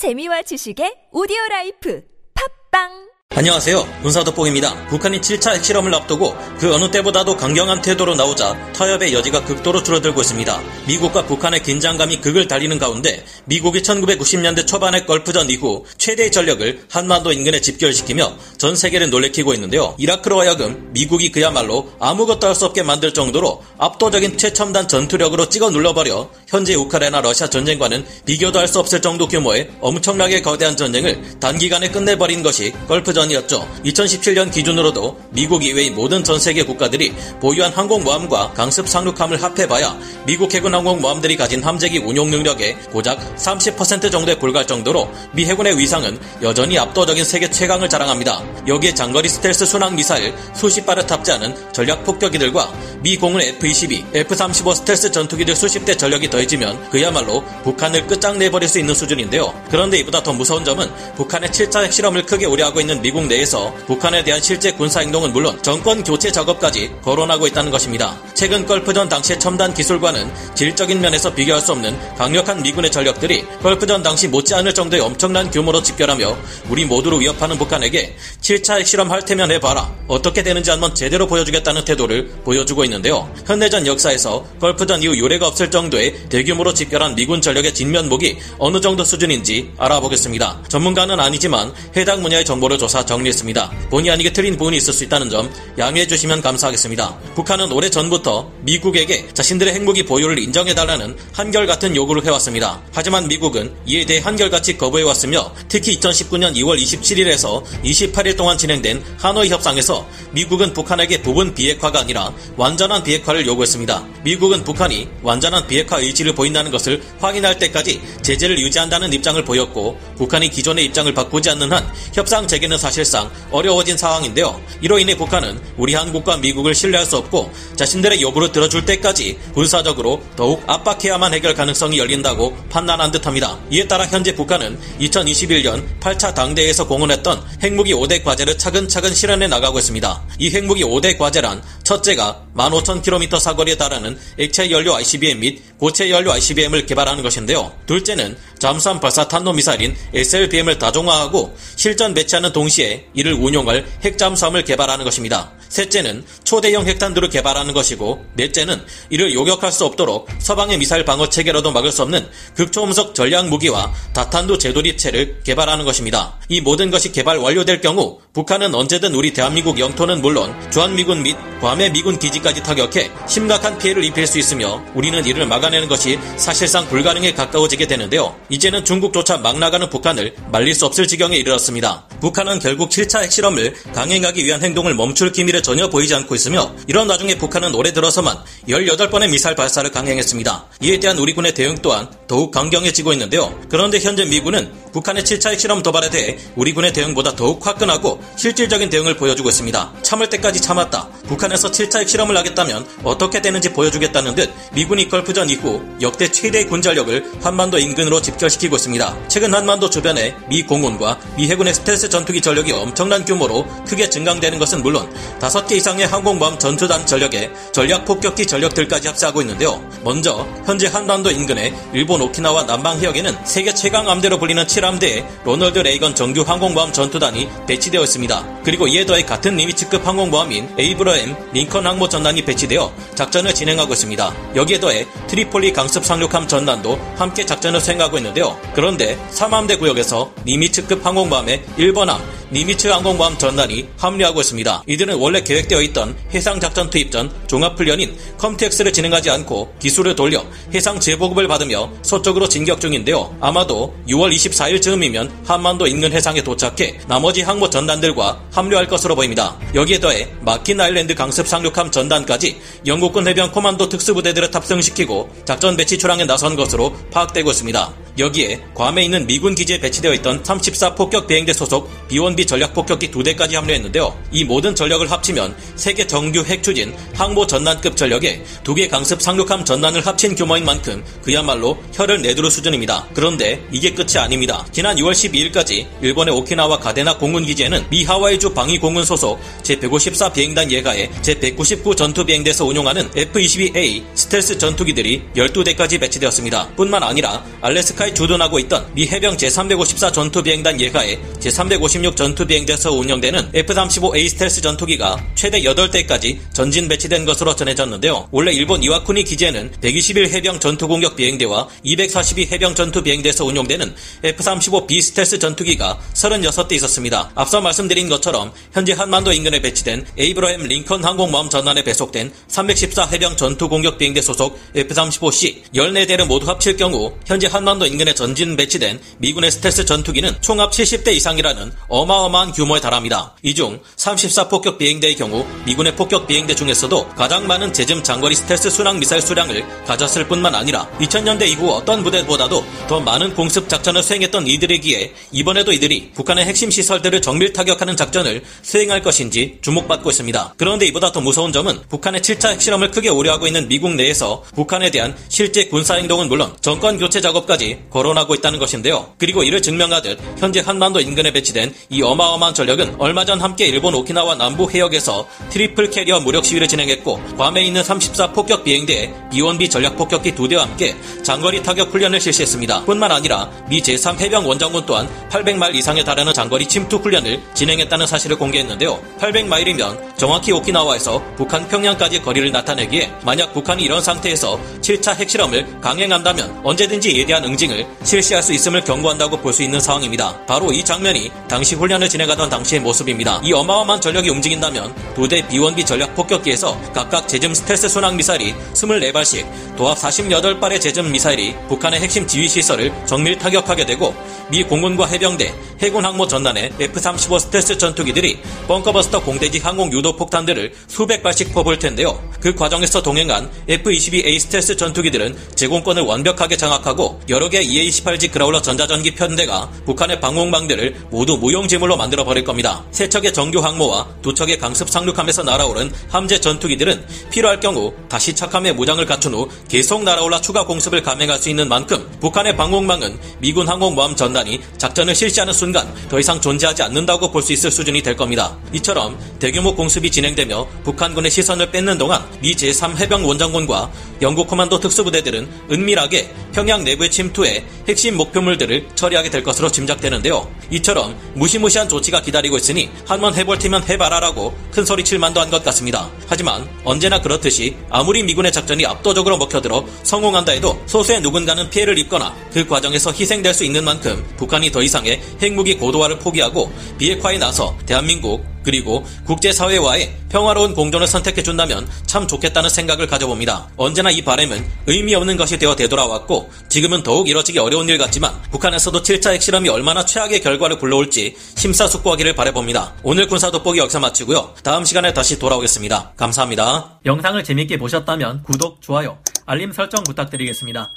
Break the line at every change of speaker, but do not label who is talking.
재미와 지식의 오디오 라이프. 팝빵
안녕하세요. 군사도복입니다. 북한이 7차 핵실험을 앞두고 그 어느 때보다도 강경한 태도로 나오자 타협의 여지가 극도로 줄어들고 있습니다. 미국과 북한의 긴장감이 극을 달리는 가운데 미국이 1990년대 초반의 걸프전 이후 최대의 전력을 한반도 인근에 집결시키며 전 세계를 놀래키고 있는데요. 이라크로 하여금 미국이 그야말로 아무것도 할 수 없게 만들 정도로 압도적인 최첨단 전투력으로 찍어 눌러버려 현재 우크라이나 러시아 전쟁과는 비교도 할 수 없을 정도 규모의 엄청나게 거대한 전쟁을 단기간에 끝내버린 것이 걸프전 전이었죠. 2017년 기준으로도 미국 이외의 모든 전 세계 국가들이 보유한 항공모함과 강습 상륙함을 합해봐야 미국 해군 항공모함들이 가진 함재기 운용 능력의 고작 30% 정도에 불과할 정도로 미 해군의 위상은 여전히 압도적인 세계 최강을 자랑합니다. 여기에 장거리 스텔스 순항 미사일 수십 발을 탑재하는 전략 폭격기들과 미 공군 F-22, F-35 스텔스 전투기들 수십 대 전력이 더해지면 그야말로 북한을 끝장내버릴 수 있는 수준인데요. 그런데 이보다 더 무서운 점은 북한의 7차 핵실험을 크게 우려하고 있는 미국 내에서 북한에 대한 실제 군사 행동은 물론 정권 교체 작업까지 거론하고 있다는 것입니다. 최근 걸프전 당시의 첨단 기술과는 질적인 면에서 비교할 수 없는 강력한 미군의 전력들이 걸프전 당시 못지않을 정도의 엄청난 규모로 집결하며 우리 모두를 위협하는 북한에게 7차 핵실험 할 테면 해봐라. 어떻게 되는지 한번 제대로 보여주겠다는 태도를 보여주고 있는데요. 현대전 역사에서 걸프전 이후 유례가 없을 정도의 대규모로 집결한 미군 전력의 진면목이 어느 정도 수준인지 알아보겠습니다. 전문가는 아니지만 해당 분야의 정보를 조사 정리했습니다. 본의 아니게 틀린 부분이 있을 수 있다는 점 양해해 주시면 감사하겠습니다. 북한은 오래 전부터 미국에게 자신들의 핵무기 보유를 인정해달라는 한결같은 요구를 해왔습니다. 하지만 미국은 이에 대해 한결같이 거부해왔으며 특히 2019년 2월 27일에서 28일 동안 진행된 하노이 협상에서 미국은 북한에게 부분 비핵화가 아니라 완전한 비핵화를 요구했습니다. 미국은 북한이 완전한 비핵화 의지를 보인다는 것을 확인할 때까지 제재를 유지한다는 입장을 보였고 북한이 기존의 입장을 바꾸지 않는 한 협상 재개는 사실 상 어려워진 상황인데요. 이로 인해 북한은 우리 한국과 미국을 신뢰할 수 없고 자신들의 요구를 들어줄 때까지 군사적으로 더욱 압박해야만 해결 가능성이 열린다고 판단한 듯합니다. 이에 따라 현재 북한은 2021년 8차 당대에서 공언했던 핵무기 5대 과제를 차근차근 실현해 나가고 있습니다. 이 핵무기 5대 과제란 첫째가 15,000km 사거리에 달하는 액체 연료 ICBM 및 고체 연료 ICBM을 개발하는 것인데요. 둘째는 잠수함 발사 탄도 미사일인 SLBM을 다종화하고 실전 배치하는 동시에 이를 운용할 핵잠수함을 개발하는 것입니다. 셋째는 초대형 핵탄두를 개발하는 것이고 넷째는 이를 요격할 수 없도록 서방의 미사일 방어 체계로도 막을 수 없는 극초음속 전략 무기와 다탄두 제도리체를 개발하는 것입니다. 이 모든 것이 개발 완료될 경우 북한은 언제든 우리 대한민국 영토는 물론 주한미군 및 괌의 미군 기지까지 타격해 심각한 피해를 입힐 수 있으며 우리는 이를 막아내는 것이 사실상 불가능에 가까워지게 되는데요. 이제는 중국조차 막 나가는 북한을 말릴 수 없을 지경에 이르렀습니다. 북한은 결국 7차 핵실험을 강행하기 위한 행동을 멈출 기미를 전혀 보이지 않고 있으며 이런 와중에 북한은 올해 들어서만 18번의 미사일 발사를 강행했습니다. 이에 대한 우리 군의 대응 또한 더욱 강경해지고 있는데요. 그런데 현재 미군은 북한의 7차 핵실험 도발에 대해 우리 군의 대응보다 더욱 화끈하고 실질적인 대응을 보여주고 있습니다. 참을 때까지 참았다. 북한에서 7차 핵실험을 하겠다면 어떻게 되는지 보여주겠다는 듯 미군이 걸프전 이후 역대 최대의 군전력을 한반도 인근으로 집 결시키고 있습니다. 최근 한반도 주변에 미 공군과 미 해군의 스텔스 전투기 전력이 엄청난 규모로 크게 증강되는 것은 물론 5개 이상의 항공모함 전투단 전력에 전략 폭격기 전력들까지 합세하고 있는데요. 먼저 현재 한반도 인근의 일본 오키나와 남방 해역에는 세계 최강 함대로 불리는 7함대의 로널드 레이건 정규 항공모함 전투단이 배치되어 있습니다. 그리고 이에 더해 같은 니미츠급 항공모함인 에이브러햄 링컨 항모 전단이 배치되어 작전을 진행하고 있습니다. 여기에 더해 트리폴리 강습 상륙함 전단도 함께 작전을 수행하고 있는 데요. 그런데 3함대 구역에서 니미츠급 항공모함의 1번함 니미츠 항공모함 전단이 합류하고 있습니다. 이들은 원래 계획되어 있던 해상작전 투입 전 종합훈련인 COMPTUEX를 진행하지 않고 기수를 돌려 해상 재보급을 받으며 서쪽으로 진격 중인데요. 아마도 6월 24일쯤이면 한반도 인근 해상에 도착해 나머지 항모 전단들과 합류할 것으로 보입니다. 여기에 더해 마킨 아일랜드 강습 상륙함 전단까지 영국군 해병 코만도 특수부대들을 탑승시키고 작전 배치 출항에 나선 것으로 파악되고 있습니다. 여기에 괌에 있는 미군 기지에 배치되어 있던 34 폭격 비행대 소속 B1B B1B 전략 폭격기 두 대까지 합류했는데요. 이 모든 전력을 합치면 세계 정규 핵 추진 항모 전단급 전력에 두개 강습 상륙함 전단을 합친 규모인 만큼 그야말로 혀를 내두를 수준입니다. 그런데 이게 끝이 아닙니다. 지난 6월 12일까지 일본의 오키나와 가데나 공군기지에는 미 하와이주 방위공군 소속 제154 비행단 예하의 제199 전투비행대에서 운용하는 F-22A 스텔스 전투기들이 12대까지 배치되었습니다. 뿐만 아니라 알래스카에 주둔하고 있던 미 해병 제354 전투비행단 예하의 제356 전투 비행대에서 운영되는 F-35A 스텔스 전투기가 최대 8대까지 전진 배치된 것으로 전해졌는데요. 원래 일본 이와쿠니 기지에는 121 해병 전투 공격 비행대와 242 해병 전투 비행대에서 운용되는 F-35B 스텔스 전투기가 36대 있었습니다. 앞서 말씀드린 것처럼 현재 한반도 인근에 배치된 에이브러햄 링컨 항공모함 전단에 배속된 314 해병 전투 공격 비행대 소속 F-35C 14대를 모두 합칠 경우 현재 한반도 인근에 전진 배치된 미군의 스텔스 전투기는 총합 70대 이상이라는 어마 어마한 규모에 달합니다. 이 중 34 폭격 비행대의 경우 미군의 폭격 비행대 중에서도 가장 많은 JASSM 장거리 스텔스 순항 미사일 수량을 가졌을 뿐만 아니라 2000년대 이후 어떤 부대보다도 더 많은 공습 작전을 수행했던 이들이기에 이번에도 이들이 북한의 핵심 시설들을 정밀 타격하는 작전을 수행할 것인지 주목받고 있습니다. 그런데 이보다 더 무서운 점은 북한의 7차 핵실험을 크게 우려하고 있는 미국 내에서 북한에 대한 실제 군사 행동은 물론 정권 교체 작업까지 거론하고 있다는 것인데요. 그리고 이를 증명하듯 현재 한반도 인근에 배치된 이 어마어마한 전력은 얼마 전 함께 일본 오키나와 남부 해역에서 triple carrier 무력 시위를 진행했고 괌에 있는 34 폭격 비행대에 B1B 전략 폭격기 두 대와 함께 장거리 타격 훈련을 실시했습니다. 뿐만 아니라 미 제3 해병 원정군 또한 800마일 이상에 달하는 장거리 침투 훈련을 진행했다는 사실을 공개했는데요. 800마일이면 정확히 오키나와에서 북한 평양까지 거리를 나타내기에 만약 북한이 이런 상태에서 7차 핵실험을 강행한다면 언제든지 이에 대한 응징을 실시할 수 있음을 경고한다고 볼 수 있는 상황입니다. 바로 이 장면이 당시 훈련 을 진행하던 당시의 모습입니다. 이 어마어마한 전력이 움직인다면 두대 B1B 전략 폭격기에서 각각 JASSM 스텔스 순항 미사일이 24발씩 도합 48발의 JASSM 미사일이 북한의 핵심 지휘 시설을 정밀 타격하게 되고 미 공군과 해병대, 해군 항모 전단의 F-35 스텔스 전투기들이 벙커버스터 공대지 항공 유도 폭탄들을 수백 발씩 퍼부을 텐데요. 그 과정에서 동행한 F-22A 스텔스 전투기들은 제공권을 완벽하게 장악하고 여러 개 EA-18G Growler 전자전기 편대가 북한의 방공망들을 모두 무용지 물로 만들어 버릴 겁니다. 세 척의 정규 항모와 두 척의 강습 상륙함에서 날아오른 함재 전투기들은 필요할 경우 다시 착함의 무장을 갖춘 후 계속 날아올라 추가 공습을 감행할 수 있는 만큼 북한의 방공망은 미군 항공모함 전단이 작전을 실시하는 순간 더 이상 존재하지 않는다고 볼 수 있을 수준이 될 겁니다. 이처럼 대규모 공습이 진행되며 북한군의 시선을 뺏는 동안 미 제3 해병 원장군과 영국 코만도 특수부대들은 은밀하게 평양 내부에 침투해 핵심 목표물들을 처리하게 될 것으로 짐작되는데요. 이처럼 무시무시 한 조치가 기다리고 있으니 한번 해볼 테면 해봐라라고 큰 소리 칠만도 한 것 같습니다. 하지만 언제나 그렇듯이 아무리 미군의 작전이 압도적으로 먹혀들어 성공한다 해도 소수의 누군가는 피해를 입거나 그 과정에서 희생될 수 있는 만큼 북한이 더 이상의 핵무기 고도화를 포기하고 비핵화에 나서 대한민국 그리고 국제사회와의 평화로운 공존을 선택해준다면 참 좋겠다는 생각을 가져봅니다. 언제나 이 바램은 의미 없는 것이 되어 되돌아왔고 지금은 더욱 이뤄지기 어려운 일 같지만 북한에서도 7차 핵실험이 얼마나 최악의 결과를 불러올지 심사숙고하기를 바라봅니다. 오늘 군사 돋보기 여기서 마치고요. 다음 시간에 다시 돌아오겠습니다. 감사합니다.
영상을 재밌게 보셨다면 구독, 좋아요, 알림 설정 부탁드리겠습니다.